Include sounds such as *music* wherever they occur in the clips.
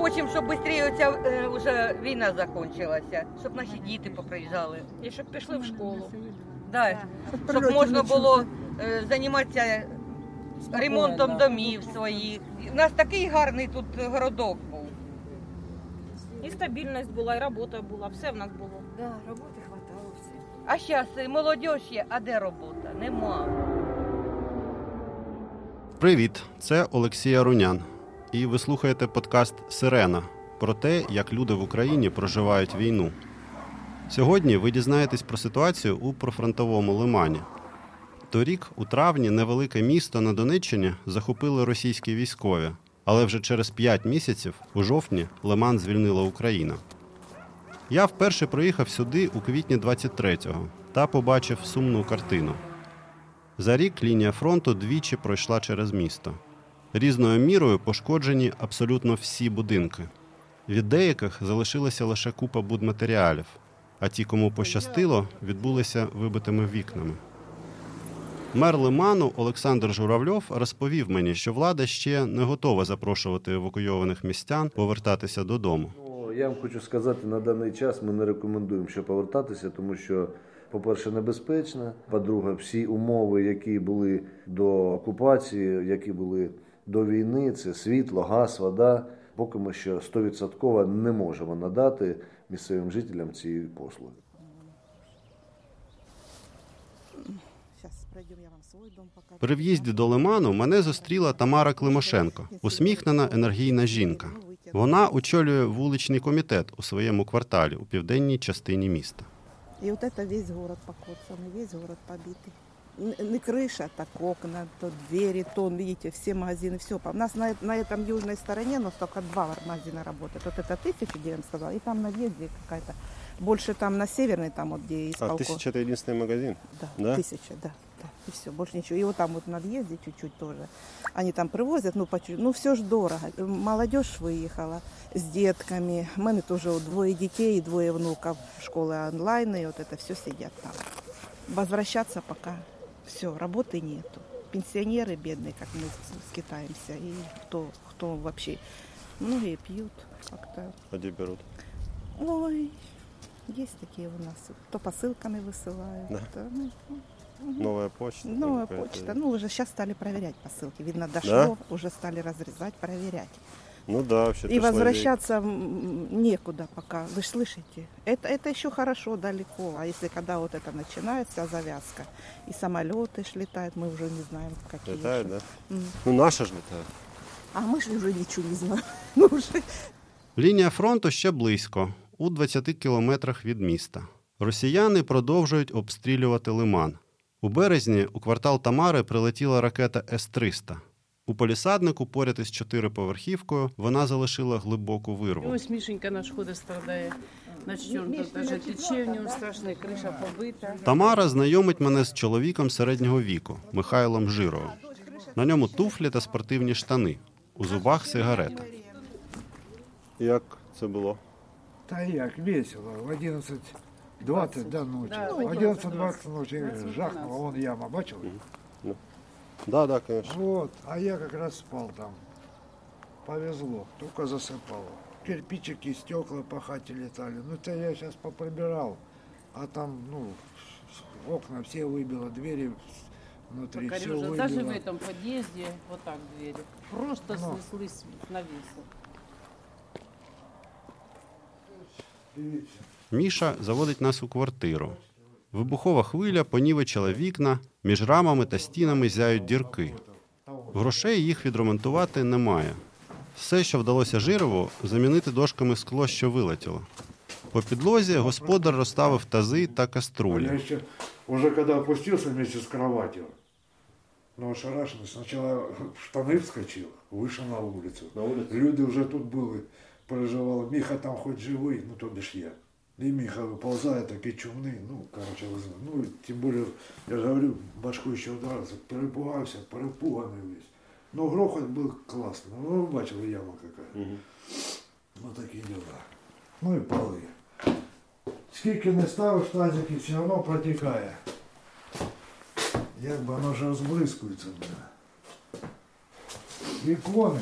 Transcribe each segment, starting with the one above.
хочемо, щоб швидше ця е, вже війна закінчилася, щоб наші діти поприїжджали. І щоб пішли в школу. Да. Щоб можна було е, займатися ремонтом домів своїх. У нас такий гарний тут городок був. І стабільність була, і робота була, все в нас було. Да, роботи хватало все. А зараз молодь є, а де робота? Нема. Привіт, це Олексій Арунян. І ви слухаєте подкаст Сирена про те, як люди в Україні проживають війну. Сьогодні ви дізнаєтесь про ситуацію у профронтовому лимані. Торік, у травні, невелике місто на Донеччині захопили російські військові, але вже через 5 місяців, у жовтні, Лиман звільнила Україна. Я вперше приїхав сюди у квітні 23-го та побачив сумну картину. За рік лінія фронту двічі пройшла через місто. Різною мірою пошкоджені абсолютно всі будинки. Від деяких залишилася лише купа будматеріалів, а ті, кому пощастило, відбулися вибитими вікнами. Мер Лиману Олександр Журавльов розповів мені, що влада ще не готова запрошувати евакуйованих містян повертатися додому. Ну, я вам хочу сказати, на даний час ми не рекомендуємо ще повертатися, тому що, по-перше, небезпечно. По-друге, всі умови, які були до окупації, які були до війни, це світло, газ, вода. Поки ми ще 100% не можемо надати місцевим жителям цієї послуги. Сейчас пройдем, я вам свой дом покажу. При в'їзді до Лиману мене зустріла Тамара Климошенко, усміхнена енергійна жінка. Вона очолює вуличний комітет у своєму кварталі у південній частині міста. И вот это весь город покоцанный, весь город побитый. Не крыша, так окна, то двери, то, видите, все магазины, все. У нас на, на этом южной стороне, но только два магазина работают. Вот это тысяча, где я вам сказала, и там на въезде какая-то. Больше там на северной, там вот где А, исполком. тысяча это единственный магазин? Да, Да? тысяча, да, да. И все, больше ничего. И вот там вот на въезде чуть-чуть тоже. Они там привозят, ну, по чуть- ну все ж дорого. Молодежь выехала с детками. У мене тоже двое детей и двое внуков. Школы онлайн, и вот это все сидят там. Возвращаться пока все, работы нету. Пенсионеры бедные, как мы скитаемся. И кто, кто вообще, многие пьют как-то. А где берут? Ой, есть такие у нас. Кто посылками высылают. Да. кто, ну, Новая почта? Новая почта. Ну, уже сейчас стали проверять посылки. Видно, дошло, Да? уже стали разрезать, проверять. Ну да, вообще И возвращаться м, некуда пока. Вы ж слышите? Это, это еще хорошо, далеко. А если когда вот это начинается, завязка, и самолеты ж летают, мы уже не знаем, какие. Летает, еще. да? М. Ну наша ж летает. А мы же уже ничего не знаем. Ну, *laughs* уже Лінія фронту ще близько, у 20 кілометрах від міста. Росіяни продовжують обстрілювати лиман. У березні у квартал Тамари прилетіла ракета С-300. у полісаднику поряд із чотириповерхівкою вона залишила глибоку І вирву. ось Мішенька наш ходить страдає. На тече, страшна криша побита. Тамара знайомить мене з чоловіком середнього віку Михайлом Жировим. На ньому туфлі та спортивні штани. У зубах сигарета. Як це було? Та як, весело. В 11.20 до ночі. Да, В 11.20 ночі жахнула, вон яма, бачили? Да, да, конечно. Вот, а я как раз спал там. Повезло, только засыпало. Кирпичики, стекла по хате летали. Ну, это я сейчас поприбирал. А там, ну, окна все выбило, двери внутри все Корюжа, даже в выбило. этом подъезде, вот так двери, просто Ну. снеслись навесы. Міша заводить нас у квартиру. Вибухова хвиля понівечила вікна, між рамами та стінами зяють дірки. Грошей їх відремонтувати немає. Все, що вдалося Жирову, замінити дошками скло, що вилетіло. По підлозі господар розставив тази та А я каструлі. еще, уже когда опустился вместе с кроватью, но ошарашенный, сначала в штаны вскочил, вышел на улицу. На улицу? Люди уже тут были, переживали, Миха там хоть живый, ну то бишь я. И Миха выползает, такие чумные, ну, короче, вы знаете, ну, тем более, я же говорю, башку еще ударился, перепугался, перепуганный весь. Но грохот был классный, ну, вы бачили, яма какая. Мгм. Ну, такие дела. Ну і поли. Скільки не ставиш тазики, все одно протікає. Якби воно вже розблискується в мене. Ікони.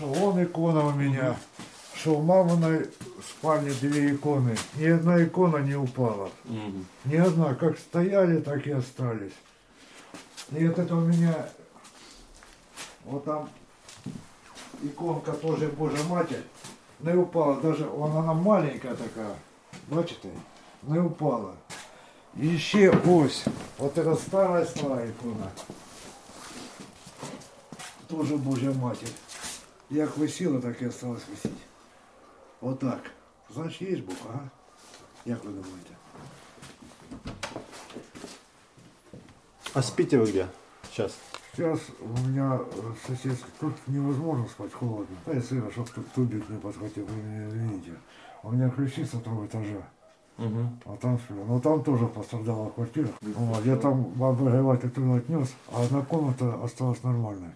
что вон икона у меня, что в маминой спальне две иконы. Ни одна икона не упала. Ни одна. Как стояли, так и остались. И вот это у меня, вот там иконка тоже Божья Матерь, не упала. Даже вон она маленькая такая, бачите, не упала. И ще ось, вот это старая-старая икона. Тоже Божья Матерь. Як висіла, так і осталось висіти. Отак. Значить, є Бог, ага? Як ви думаєте? А спите вы где? Сейчас. Сейчас у меня соседский, тут невозможно спать, холодно. Дай сына, чтоб тут тубик не подхватил, вы меня извините. У меня ключи с этого этажа, а там сплю. Но там тоже пострадала квартира. Вот, я там обогреватель туда отнес, а одна комната осталась нормальной.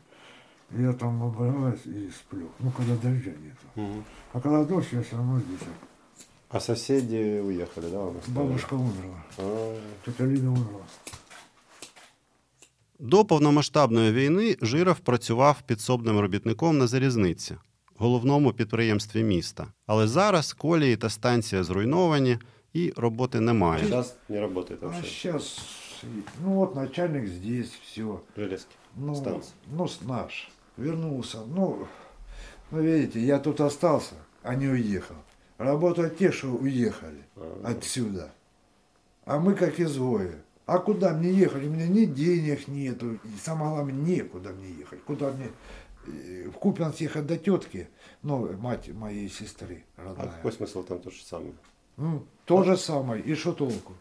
Я там обогреваюсь и сплю. Ну, когда дождя нету. А когда дождь, я все равно здесь. А соседи уехали, да? Бабушка умерла, А, тетя Ліда умерла. До повномасштабної війни Жиров працював підсобним робітником на залізниці, головному підприємстві міста. Але зараз колії та станція зруйновані і роботи немає. Сейчас не работает А вообще. сейчас, ну вот начальник здесь, все. Железки. Ну, Станция. ну, наш. Вернулся. Ну, ну, видите, я тут остался, а не уехал. Работают те, что уехали отсюда. А мы как изгои. А куда мне ехать? У меня ни денег нету. И самое главное, некуда мне ехать. Куда мне э, в Купянск ехать до тетки, ну, мать моей сестры А родная. какой смысл там то же самое? Ну, то же самое. И что толку?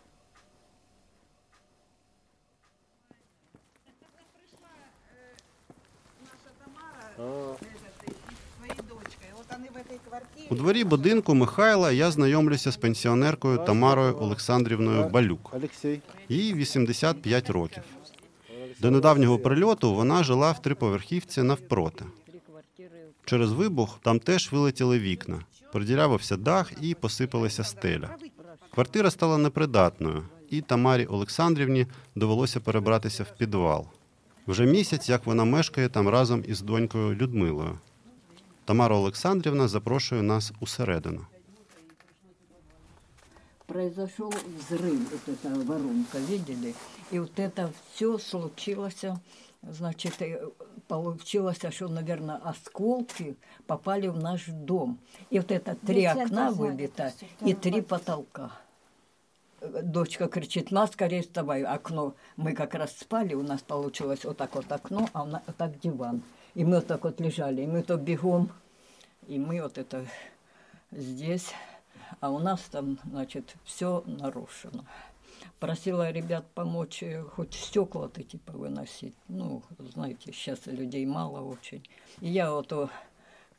У дворі будинку Михайла я знайомлюся з пенсіонеркою Тамарою Олександрівною Балюк. Їй 85 років. До недавнього прильоту вона жила в триповерхівці навпроти. Через вибух там теж вилетіли вікна, продірявився дах і посипалася стеля. Квартира стала непридатною, і Тамарі Олександрівні довелося перебратися в підвал. Вже місяць, як вона мешкає там разом із донькою Людмилою. Тамара Олександрівна запрошує нас усередину. произошел взрыв, вот эта воронка, видели? И вот это все случилось, значит, э, получилось, что, наверное, осколки попали в наш дом. И вот это три окна выбито и три потолка. Э, Дочка кричит, ма, скорее вставай, окно. Мы как раз спали, у нас получилось вот так вот окно, а у нас вот так диван. И мы вот так вот лежали, и мы то бегом, и мы вот это здесь, а у нас там, значит, все нарушено. Просила ребят помочь э, хоть стекла-то типа выносить. Ну, знаете, сейчас людей мало очень. И я вот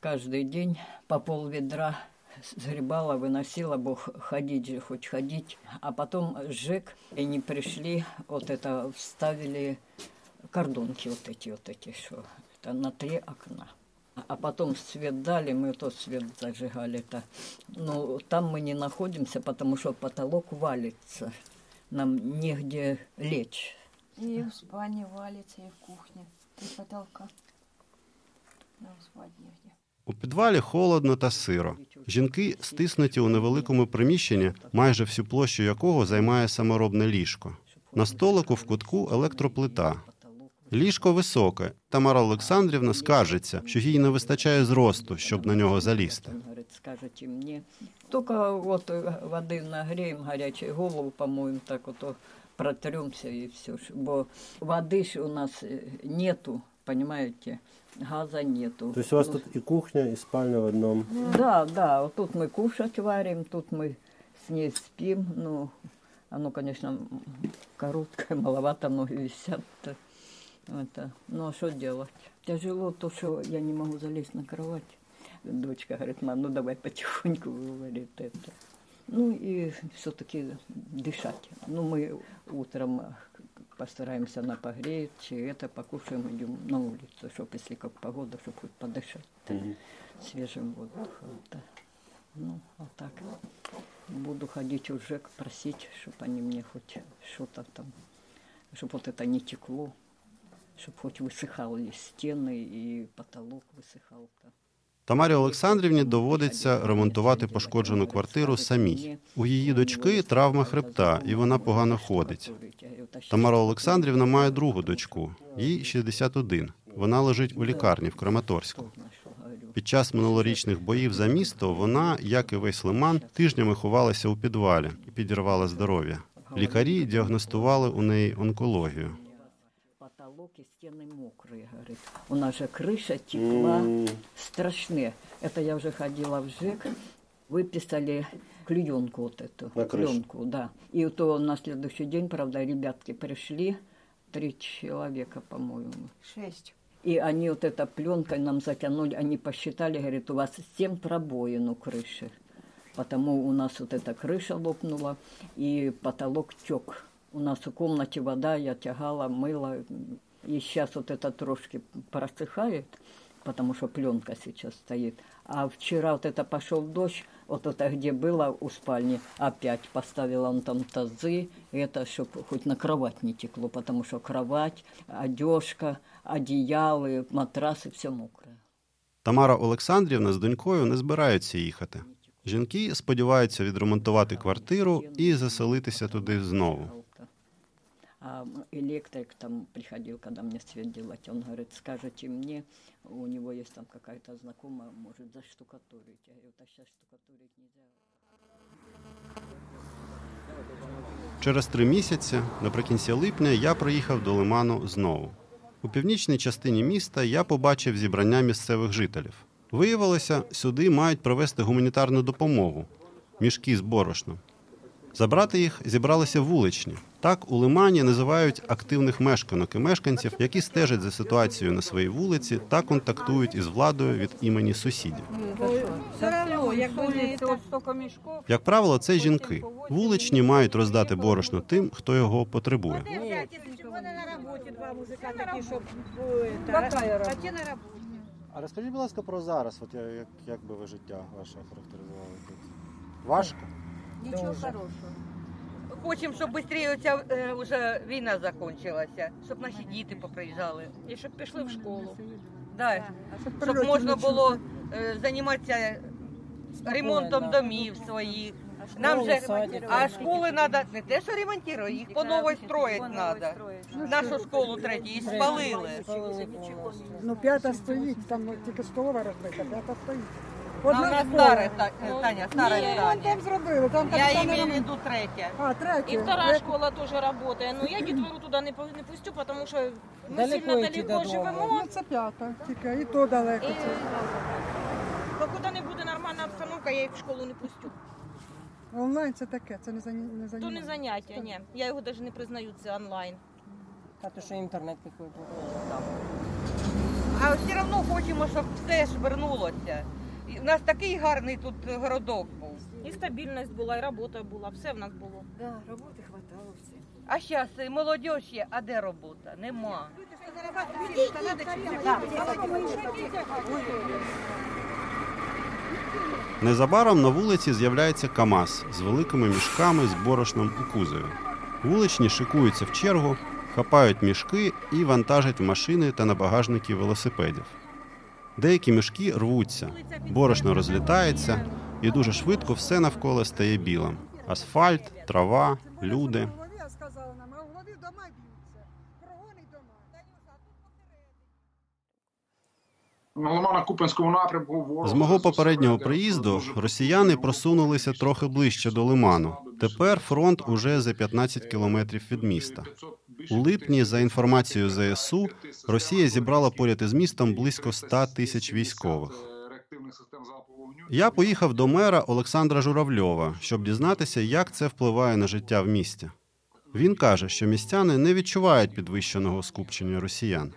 каждый день по пол ведра сгребала, выносила, бо х- ходить же, хоть ходить. А потом ЖЭК, и не пришли, вот это вставили кордонки вот эти вот эти, что это на три окна. А- А потом свет дали, мы тот свет зажигали-то. Ну, там мы не находимся, потому что потолок валится. Нам негде лечь. И в спальне валится, и в кухне. И потолка. Нам спать негде. У підвалі холодно та сиро. Жінки стиснуті у невеликому приміщенні, майже всю площу якого займає саморобне ліжко. На столику в кутку електроплита. Ліжко високе. Тамара Олександрівна скаржиться, що їй не вистачає зросту, щоб на нього залізти. Он говорит, скажите мне. Только вот э, воды нагреем, горячей голову помоем, так вот о, протремся и все. Бо воды ж у нас э, нету, понимаете, газа нету. То есть у вас тут и кухня, и спальня в одном. Да, да, вот тут мы кушать варим, тут мы с ней спим. Ну, оно, конечно, м, короткое, маловато, ноги висят. -то. Это. Ну, а что делать? Тяжело то, что я не могу залезть на кровать. Дочка говорит, мам, ну давай потихоньку, *laughs* говорит это. Ну и все-таки дышать. Ну, мы утром постараемся на погреть, и это покушаем, идем на улицу, чтобы если как погода, чтобы хоть подышать свежим воздухом. Да. Ну, а так буду ходить ЖЭК, просить, чтобы они мне хоть что-то там, чтобы вот это не текло, чтобы хоть высыхали стены и потолок высыхал. -то. Тамарі Олександрівні доводиться ремонтувати пошкоджену квартиру самій. У її дочки травма хребта, і вона погано ходить. Тамара Олександрівна має другу дочку, їй 61. Вона лежить у лікарні в Краматорську. Під час минулорічних боїв за місто вона, як і весь лиман, тижнями ховалася у підвалі і підірвала здоров'я. Лікарі діагностували у неї онкологію. Потолок и стены мокрые, говорит. У нас же крыша текла, страшные. Это я уже ходила в ЖЭК, выписали клеенку вот эту. На крышу? Пленку, да. И то на следующий день, правда, ребятки пришли, три человека, по-моему. Шесть. И они вот этой пленкой нам затянули, они посчитали, говорит, у вас 7 пробоин у крыши. Потому у нас вот эта крыша лопнула, и потолок тек. У нас в комнате вода, я тягала, мыла. И сейчас вот это трошки просыхает, потому что пленка сейчас стоит. А вчера вот это пошел дождь, вот это где было у спальни, опять поставила он там тазы, это, чтобы хоть на кровать не текло, потому что кровать, одежка, одеялы, матрасы, все мокрое. Тамара Олександрівна з донькою не збираються їхати. Жінки сподіваються відремонтувати квартиру і заселитися туди знову. А электрик там приходил, когда мне свет делать, он говорит, скажите мне, у него есть там какая-то знакомая, может заштукатурить. Я говорю, да сейчас штукатурить нельзя. Через три місяці, наприкінці липня, я приїхав до лиману знову. У північній частині міста я побачив зібрання місцевих жителів. Виявилося, сюди мають привезти гуманітарну допомогу мішки з борошном. Забрати їх зібралися вуличні. Так у лимані називають активних мешканок і мешканців, які стежать за ситуацією на своїй вулиці та контактують із владою від імені сусідів. Як правило, це жінки. Вуличні мають роздати борошно тим, хто його потребує. А розкажіть, будь ласка, про зараз, от як, як би ви життя ваше характеризували тут? Важко? Ничего хорошего. Хочемо, щоб швидше ця е, вже війна закінчилася, щоб наші діти поприїжджали. І щоб пішли в школу. Да. Щоб можна було е, займатися ремонтом домів своїх. Нам же, а школи треба не те, що ремонтувати, їх по новій строїти треба. Нашу школу третю її спалили. Ну, п'ята стоїть, там ну, тільки столова розбита, п'ята стоїть. Ну, Вона старе, Таня, старе Вон здання. там зробили, там Я капітальний имею в виду третє. А, третє. І вторая школа теж працює. Ну я дітвору туди не, по- не пустю, тому що ми Далеко сильно йти далеко додому. живемо. Ну, це п'ята, тільки і то далеко. І Це. покуди не буде нормальна обстановка, я їх в школу не пустю. Онлайн це таке, це не, зані... не То не заняття, ні. Я його навіть не признаю, це онлайн. А то що інтернет такий був. А все одно хочемо, щоб все ж вернулося. У нас такий гарний тут городок був. І стабільність була, і робота була, все в нас було. Да, роботи хватало всім. А зараз молодь є, а де робота? Нема. Незабаром на вулиці з'являється КАМАЗ з великими мішками з борошном у кузові. Вуличні шикуються в чергу, хапають мішки і вантажать в машини та на багажники велосипедів. Деякі мішки рвуться, борошно розлітається, і дуже швидко все навколо стає білим: асфальт, трава, люди. В голові сказали нам, а в голові дома б'ються. Кругом і дома. На Лимано-Купенському напрямку ворог З мого попереднього приїзду росіяни просунулися трохи ближче до лиману. Тепер фронт уже за 15 кілометрів від міста. У липні, за інформацією ЗСУ, Росія зібрала поряд із містом близько 100 тисяч військових. Я поїхав до мера Олександра Журавльова, щоб дізнатися, як це впливає на життя в місті. Він каже, що містяни не відчувають підвищеного скупчення росіян.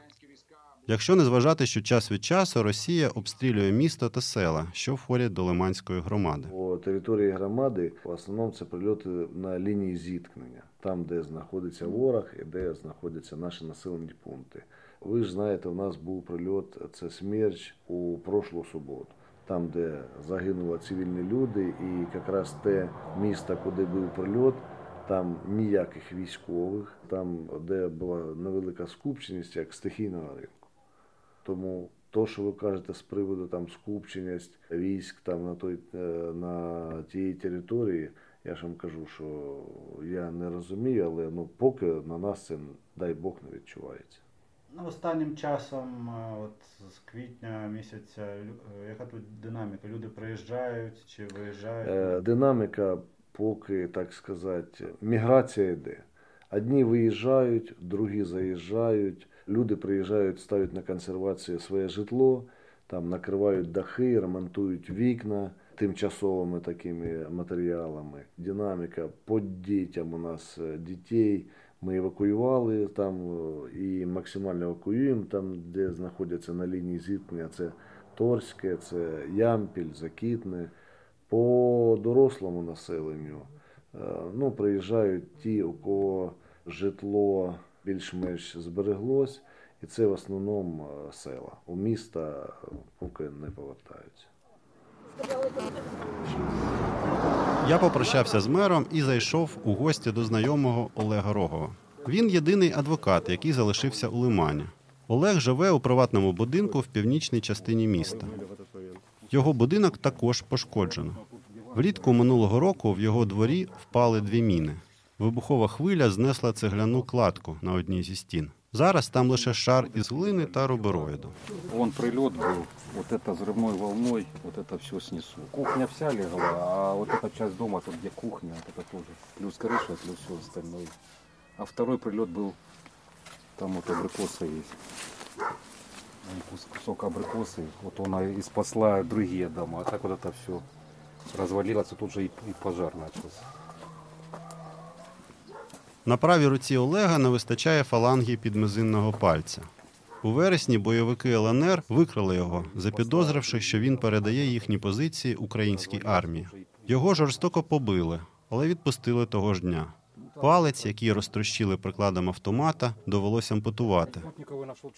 Якщо не зважати, що час від часу Росія обстрілює місто та села, що входять до Лиманської громади. По території громади в основному це прильоти на лінії зіткнення, там, де знаходиться ворог і де знаходяться наші населені пункти. Ви ж знаєте, у нас був прильот, це смерч у прошлу суботу. Там, де загинули цивільні люди, і якраз те місто, куди був прильот, там ніяких військових, там, де була невелика скупченість, як стихійного ринку. Тому То, що ви кажете з приводу там скупченість військ там на той е, на тій території, я ж вам кажу, що я не розумію, але ну поки на нас це дай Бог не відчувається. Ну, останнім часом, е, от з квітня місяця, е, яка тут динаміка? Люди приїжджають чи виїжджають? Динаміка, поки так сказати, міграція йде. Одні виїжджають, другі заїжджають. Люди приїжджають, ставлять на консервацію своє житло, там накривають дахи, ремонтують вікна тимчасовими такими матеріалами. Динаміка по дітям у нас е, дітей. Ми евакуювали там і максимально евакуюємо там, де знаходяться на лінії зіткнення. Це Торське, це Ямпіль, Закітне. По дорослому населенню е, ну, приїжджають ті, у кого житло більш-менш збереглось, і це в основному е, села. У міста е, поки не повертаються. Я попрощався з мером і зайшов у гості до знайомого Олега Рогова. Він єдиний адвокат, який залишився у Лимані. Олег живе у приватному будинку в північній частині міста. Його будинок також пошкоджено. Влітку минулого року в його дворі впали дві міни. Вибухова хвиля знесла цегляну кладку на одній зі стін. Зараз там лише шар із глини та рубероїду. Вон прилет был, вот это взрывной волной, вот это все снесу. Кухня вся легла, а вот эта часть дома, тут где кухня, вот это тоже. Плюс крыша, плюс все остальное. А второй прилет был, там вот абрикоса есть. Вон кус- Кусок абрикосы, вот она и спасла другие дома. А так вот это все развалилось, и тут же и, и пожар начался. На правій руці Олега не вистачає фаланги підмизинного пальця. У вересні бойовики ЛНР викрали його, запідозривши, що він передає їхні позиції українській армії. Його жорстоко побили, але відпустили того ж дня. Палець, який розтрощили прикладом автомата, довелося ампутувати.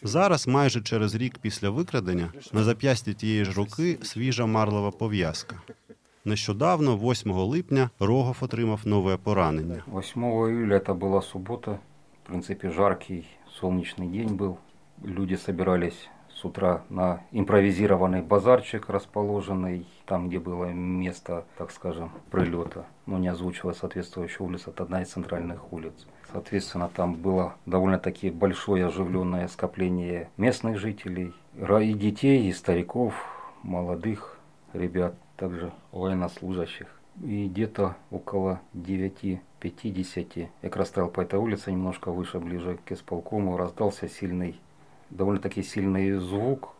Зараз, майже через рік після викрадення, на зап'ясті тієї ж руки свіжа марлова пов'язка. Нещодавно, 8 липня, Рогов отримав нове поранення. 8 июля это была суббота. В принципе, жаркий солнечный день был. Люди собирались с утра на импровизированный базарчик, расположенный там, где было место, так скажем, прилета. Но не озвучивая соответствующая улица, это одна из центральных улиц. Соответственно, там было довольно-таки большое оживленное скопление местных жителей, и детей, и стариков, молодых ребят, также военнослужащих. И где-то около 9.50, я как раз по этой улице, немножко выше, ближе к исполкому, раздался сильный, довольно-таки сильный звук,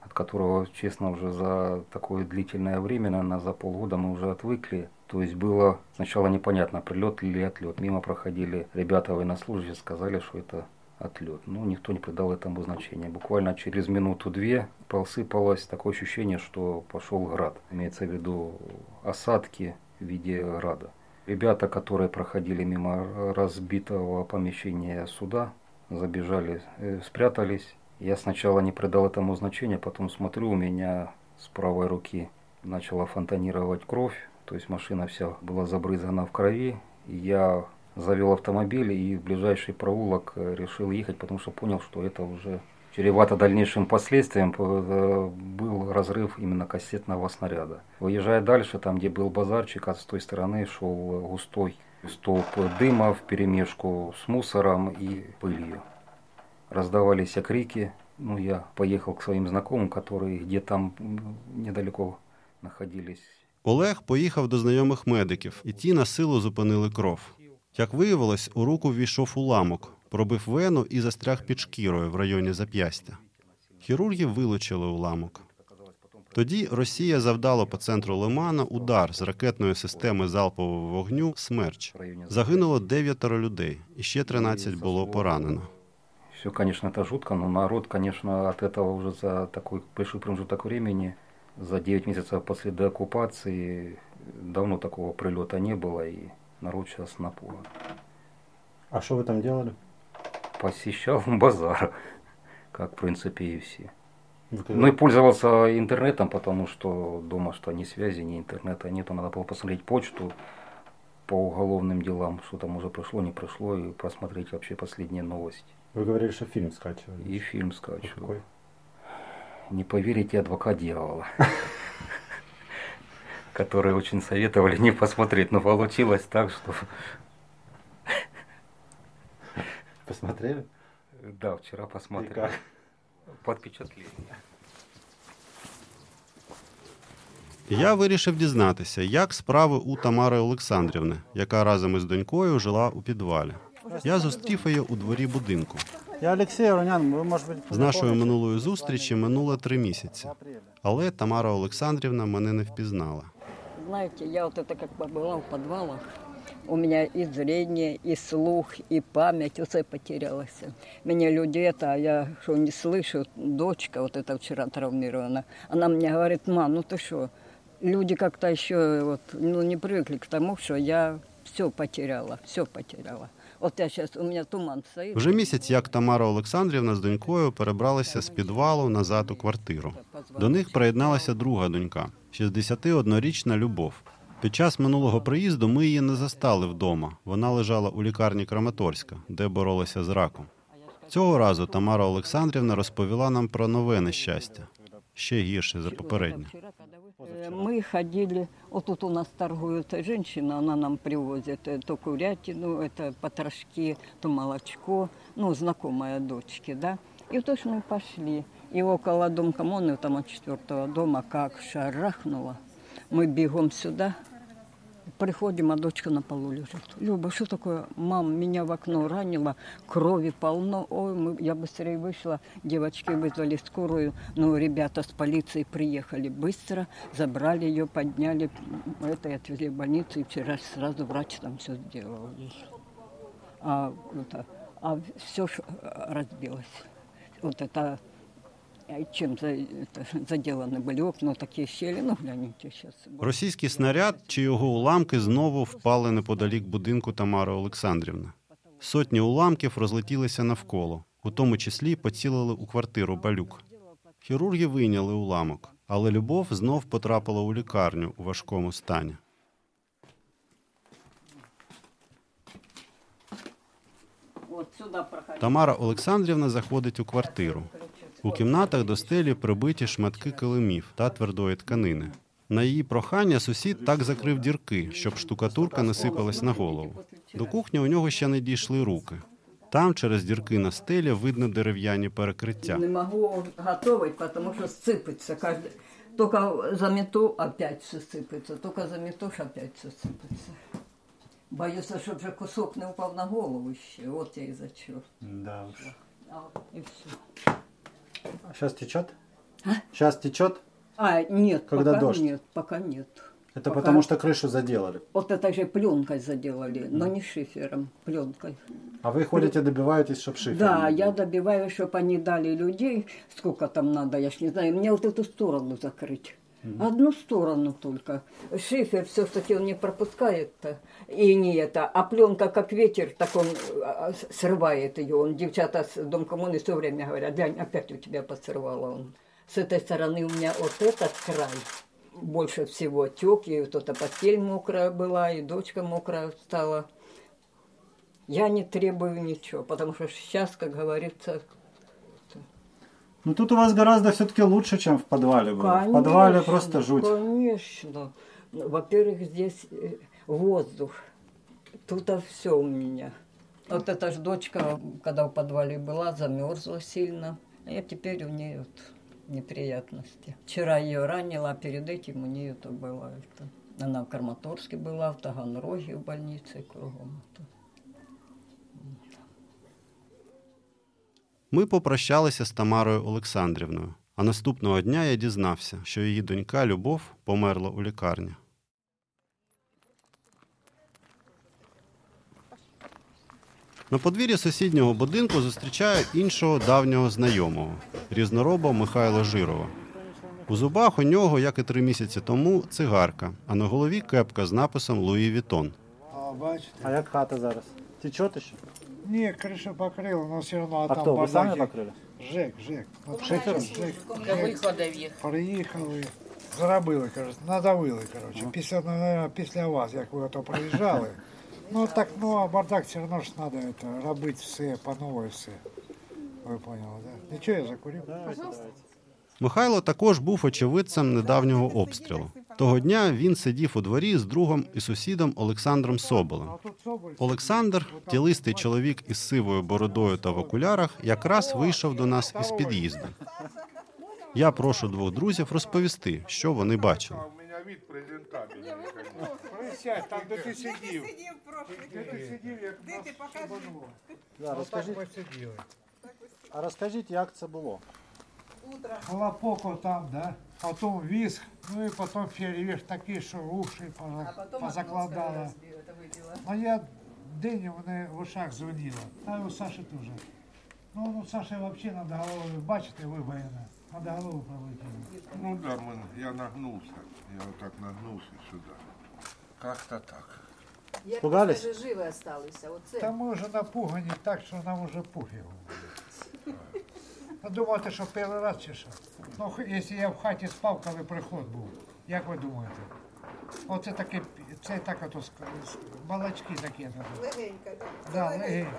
от которого, честно, уже за такое длительное время, наверное, за полгода мы уже отвыкли. То есть было сначала непонятно, прилет или отлет. Мимо проходили ребята военнослужащие, сказали, что это отлет. Но никто не придал этому значения. Буквально через минуту-две посыпалось такое ощущение, что пошел град. Имеется в виду осадки в виде града. Ребята, которые проходили мимо разбитого помещения суда, забежали, э, спрятались. Я сначала не придал этому значения, потом смотрю, у меня с правой руки начала фонтанировать кровь, то есть машина вся была забрызгана в крови. Я завел автомобиль и в ближайший проулок э, решил ехать, потому что понял, что это уже чревато дальнейшим последствием. П- э, Был разрыв именно кассетного снаряда. Выезжая дальше, там где был базарчик, а с той стороны шел густой столб дыма в перемешку с мусором и пылью. Раздавались крики. Ну, я поехал к своим знакомым, которые где там м, недалеко находились. Олег поїхав до знайомих медиків, і ті на силу зупинили кров. Як виявилось, у руку ввійшов уламок, пробив вену і застряг під шкірою в районі зап'ястя. Хірурги вилучили уламок. Тоді Росія завдала по центру Лимана удар з ракетної системи залпового вогню «Смерч». Загинуло дев'ятеро людей, і ще 13 було поранено. Все, конечно, это жутко, но народ, конечно, от этого уже за такой большой промежуток времени, за 9 месяцев после деоккупации, давно такого прилета не было, и Народ сейчас напуган. А что вы там делали? Посещал *laughs* базар, как, в принципе, и все. Когда- Ну и пользовался интернетом, потому что дома что ни связи, ни интернета нету. Надо было посмотреть почту по уголовным делам, что там уже пришло, не пришло, и просмотреть вообще последние новости. Вы говорили, что фильм скачивали. И фильм скачивал. Какой? не поверите, адвокат дьявола. *laughs* Которые очень советовали не посмотреть, но получилось так, что... Посмотрели? Да, вчера посмотрели. Под впечатлением. Я вирішив дізнатися, як справи у Тамари Олександрівни, яка разом із донькою жила у підвалі. Я зустрів її у дворі будинку. Я Олексій Рунян, ви, може З нашої минулої зустрічі минуло три місяці. Але Тамара Олександрівна мене не впізнала Знаете, я вот это как побыла в подвалах, у меня и зрение, и слух, и память, все потерялось. Меня люди это, а я что не слышу, дочка вот эта вчера травмирована, она мне говорит, мам, ну ты что, люди как-то еще вот, ну, не привыкли к тому, что я все потеряла, все потеряла. Вот я сейчас, у меня туман стоит. Вже місяць, як Тамара Олександрівна з донькою перебралися з підвалу назад у квартиру. До них приєдналася друга донька, 61-річна Любов. Під час минулого приїзду ми її не застали вдома. Вона лежала у лікарні Краматорська, де боролася з раком. Цього разу Тамара Олександрівна розповіла нам про нове нещастя, ще гірше за попереднє. Э, Мы ходили, вот тут у нас торгует женщина, она нам привозит э, то курятину, это потрошки, то молочко, ну, знакомая дочки, да. И вот уж мы пошли. И около дом коммуны, там от четвертого дома, как шарахнуло. Мы бегом сюда, приходим, а дочка на полу лежит. Люба, что такое? Мам, меня в окно ранило, крови полно. Ой, мы, я быстрее вышла, девочки вызвали скорую. Ну, ребята с полиции приехали быстро, забрали ее, подняли, это и отвезли в больницу. И вчера сразу врач там все сделал. А, это, а все разбилось. Вот это э, чем за, это, заделаны были окна, такие щели, ну гляньте сейчас. Російський снаряд чи його уламки знову впали неподалік будинку Тамари Олександрівни. Сотні уламків розлетілися навколо, у тому числі поцілили у квартиру Балюк. Хірурги вийняли уламок, але Любов знов потрапила у лікарню у важкому стані. Вот сюда проходи. Тамара Олександрівна заходить у квартиру. У кімнатах до стелі прибиті шматки килимів та твердої тканини. На її прохання сусід так закрив дірки, щоб штукатурка не сипалась на голову. До кухні у нього ще не дійшли руки. Там через дірки на стелі видно дерев'яні перекриття. Не могу готовить, потому что сыпется. Каждый... Только замету, опять все сыпется. Только заметушь, опять все сыпется. Боюсь, чтобы же кусок не упал на голову еще. Вот я и за черт. Да уж. И все. Сейчас течет? Сейчас течет? А, нет, Когда пока дождь? нет, пока нет. Это Пока- потому что крышу заделали. Вот это же пленкой заделали, но не шифером, пленкой. А вы ходите, добиваетесь, чтобы шифер. Да, я добиваюсь, чтобы они дали людей, сколько там надо, я ж не знаю, мне вот эту сторону закрыть. Одну сторону только. Шифер все-таки он не пропускает-то. И не это. А пленка как ветер, так он а, с- срывает ее. Он, девчата с Дом коммуны все время говорят, глянь, опять у тебя посрывало он. С этой стороны у меня вот этот край больше всего тек, и вот эта постель мокрая была, и дочка мокрая стала. Я не требую ничего, потому что сейчас, как говорится, Ну тут у вас гораздо все-таки лучше, чем в подвале было. в подвале Конечно, просто жуть. Конечно. Во-первых, здесь э, воздух. Тут все у меня. Вот эта ж дочка, когда в подвале была, замерзла сильно. И теперь у нее вот неприятности. Вчера ее ранила, а перед этим у нее это было. Это. Она в Краматорске была, в Таганроге в больнице, кругом. это. Ми попрощалися з Тамарою Олександрівною, а наступного дня я дізнався, що її донька Любов померла у лікарні. На подвір'ї сусіднього будинку зустрічаю іншого давнього знайомого різнороба Михайла Жирова. У зубах у нього, як і три місяці тому, цигарка, а на голові кепка з написом Louis Vuitton. А бачите? А як хата зараз? Течет еще? Ні, криша покрила, но все одно А там хто, ви самі бардаки. покрили? Жек, Жек. От шифер, Жек. Для виходів їх. Приїхали, заробили, кажуть, надавили, коротше. Після, наверное, після вас, як ви ото приїжджали. *laughs* Ну так, ну а бардак все одно ж треба это, робити все, по новій все. Ви поняли, да? Нічого, я закурив? Давайте, давайте. Михайло також був очевидцем недавнього обстрілу. Того дня він сидів у дворі з другом і сусідом Олександром Соболем. Олександр, тілистий чоловік із сивою бородою та в окулярах, якраз вийшов до нас із під'їзду. Я прошу двох друзів розповісти, що вони бачили. Вид презентабельный. Присядь, там де ти сидів. Де ти сидів, як. Да, розкажіть. А розкажіть, як це було? Хлопок там, да? Потом виск, ну і потім фейерверк такий, що уші поза- позакладало. А я день у мене в ушах дзвонило. Та й у Саші теж. Ну, ну Саші взагалі над головою, бачите, вибоєна. Над головою пролетіло. Ну да, мы, я нагнулся. Я вот так нагнулся сюда. Как-то так. Як Испугались? ви вже живі осталися? Оце. Та ми вже напугані так, що нам вже пофігу. *laughs* Думаєте, що перший раз чи що? Ну, якщо я в хаті спав, коли приход був, як ви думаєте? Оце таке, це так ото балачки такі. Легенько, так? Да, легенько.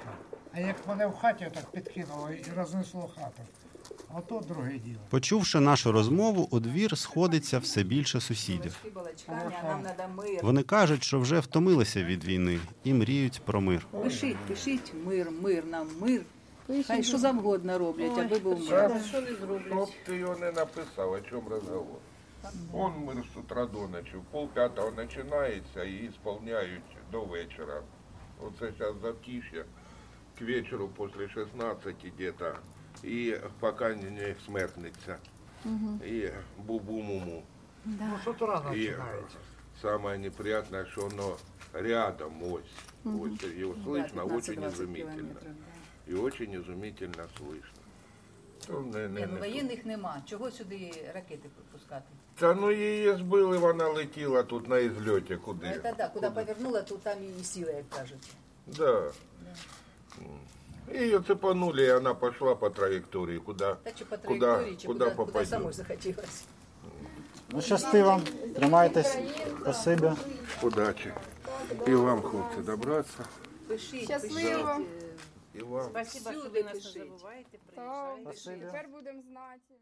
А як мене в хаті так підкинуло і рознесло хату, ото друге діло. Почувши нашу розмову, у двір сходиться все більше сусідів. Вони кажуть, що вже втомилися від війни і мріють про мир. Пишіть, пишіть мир, мир, нам мир. Хай що завгодно роблять, аби був мир. Чтоб ты ее не написал, о чем разговор. Он мир с утра до ночи, в пол пятого начинается и исполняют до вечера. Вот сейчас затишье к вечеру после 16 где-то, и пока не, не смертница, Мгм. и бубу-муму. Ну, з утра И починається. самое неприятное, что оно рядом, ось, Мгм. ось, его Да, слышно 15-20 очень изумительно. километров, И очень изумительно слышно. То не, не, Ні, ну не воєнних нема. Чого сюди ракети пускати? Та ну її збили, вона летіла тут на ізльоті Ну, куди. це да, куди повернула, то там і сила, як кажуть. Да. Ее цепанули, и она пошла по траектории, куда, Та чи по куда, траєкторії, чи куда куди, куди попадет. самой захотілося. Ну, щасти вам, тримайтесь, спасибі. Удачи. И вам, хлопцы, добраться. Пишіть, Щасливо. І вам. Спасибо, що ви нас не забуваєте забуваєте. тепер будемо знати.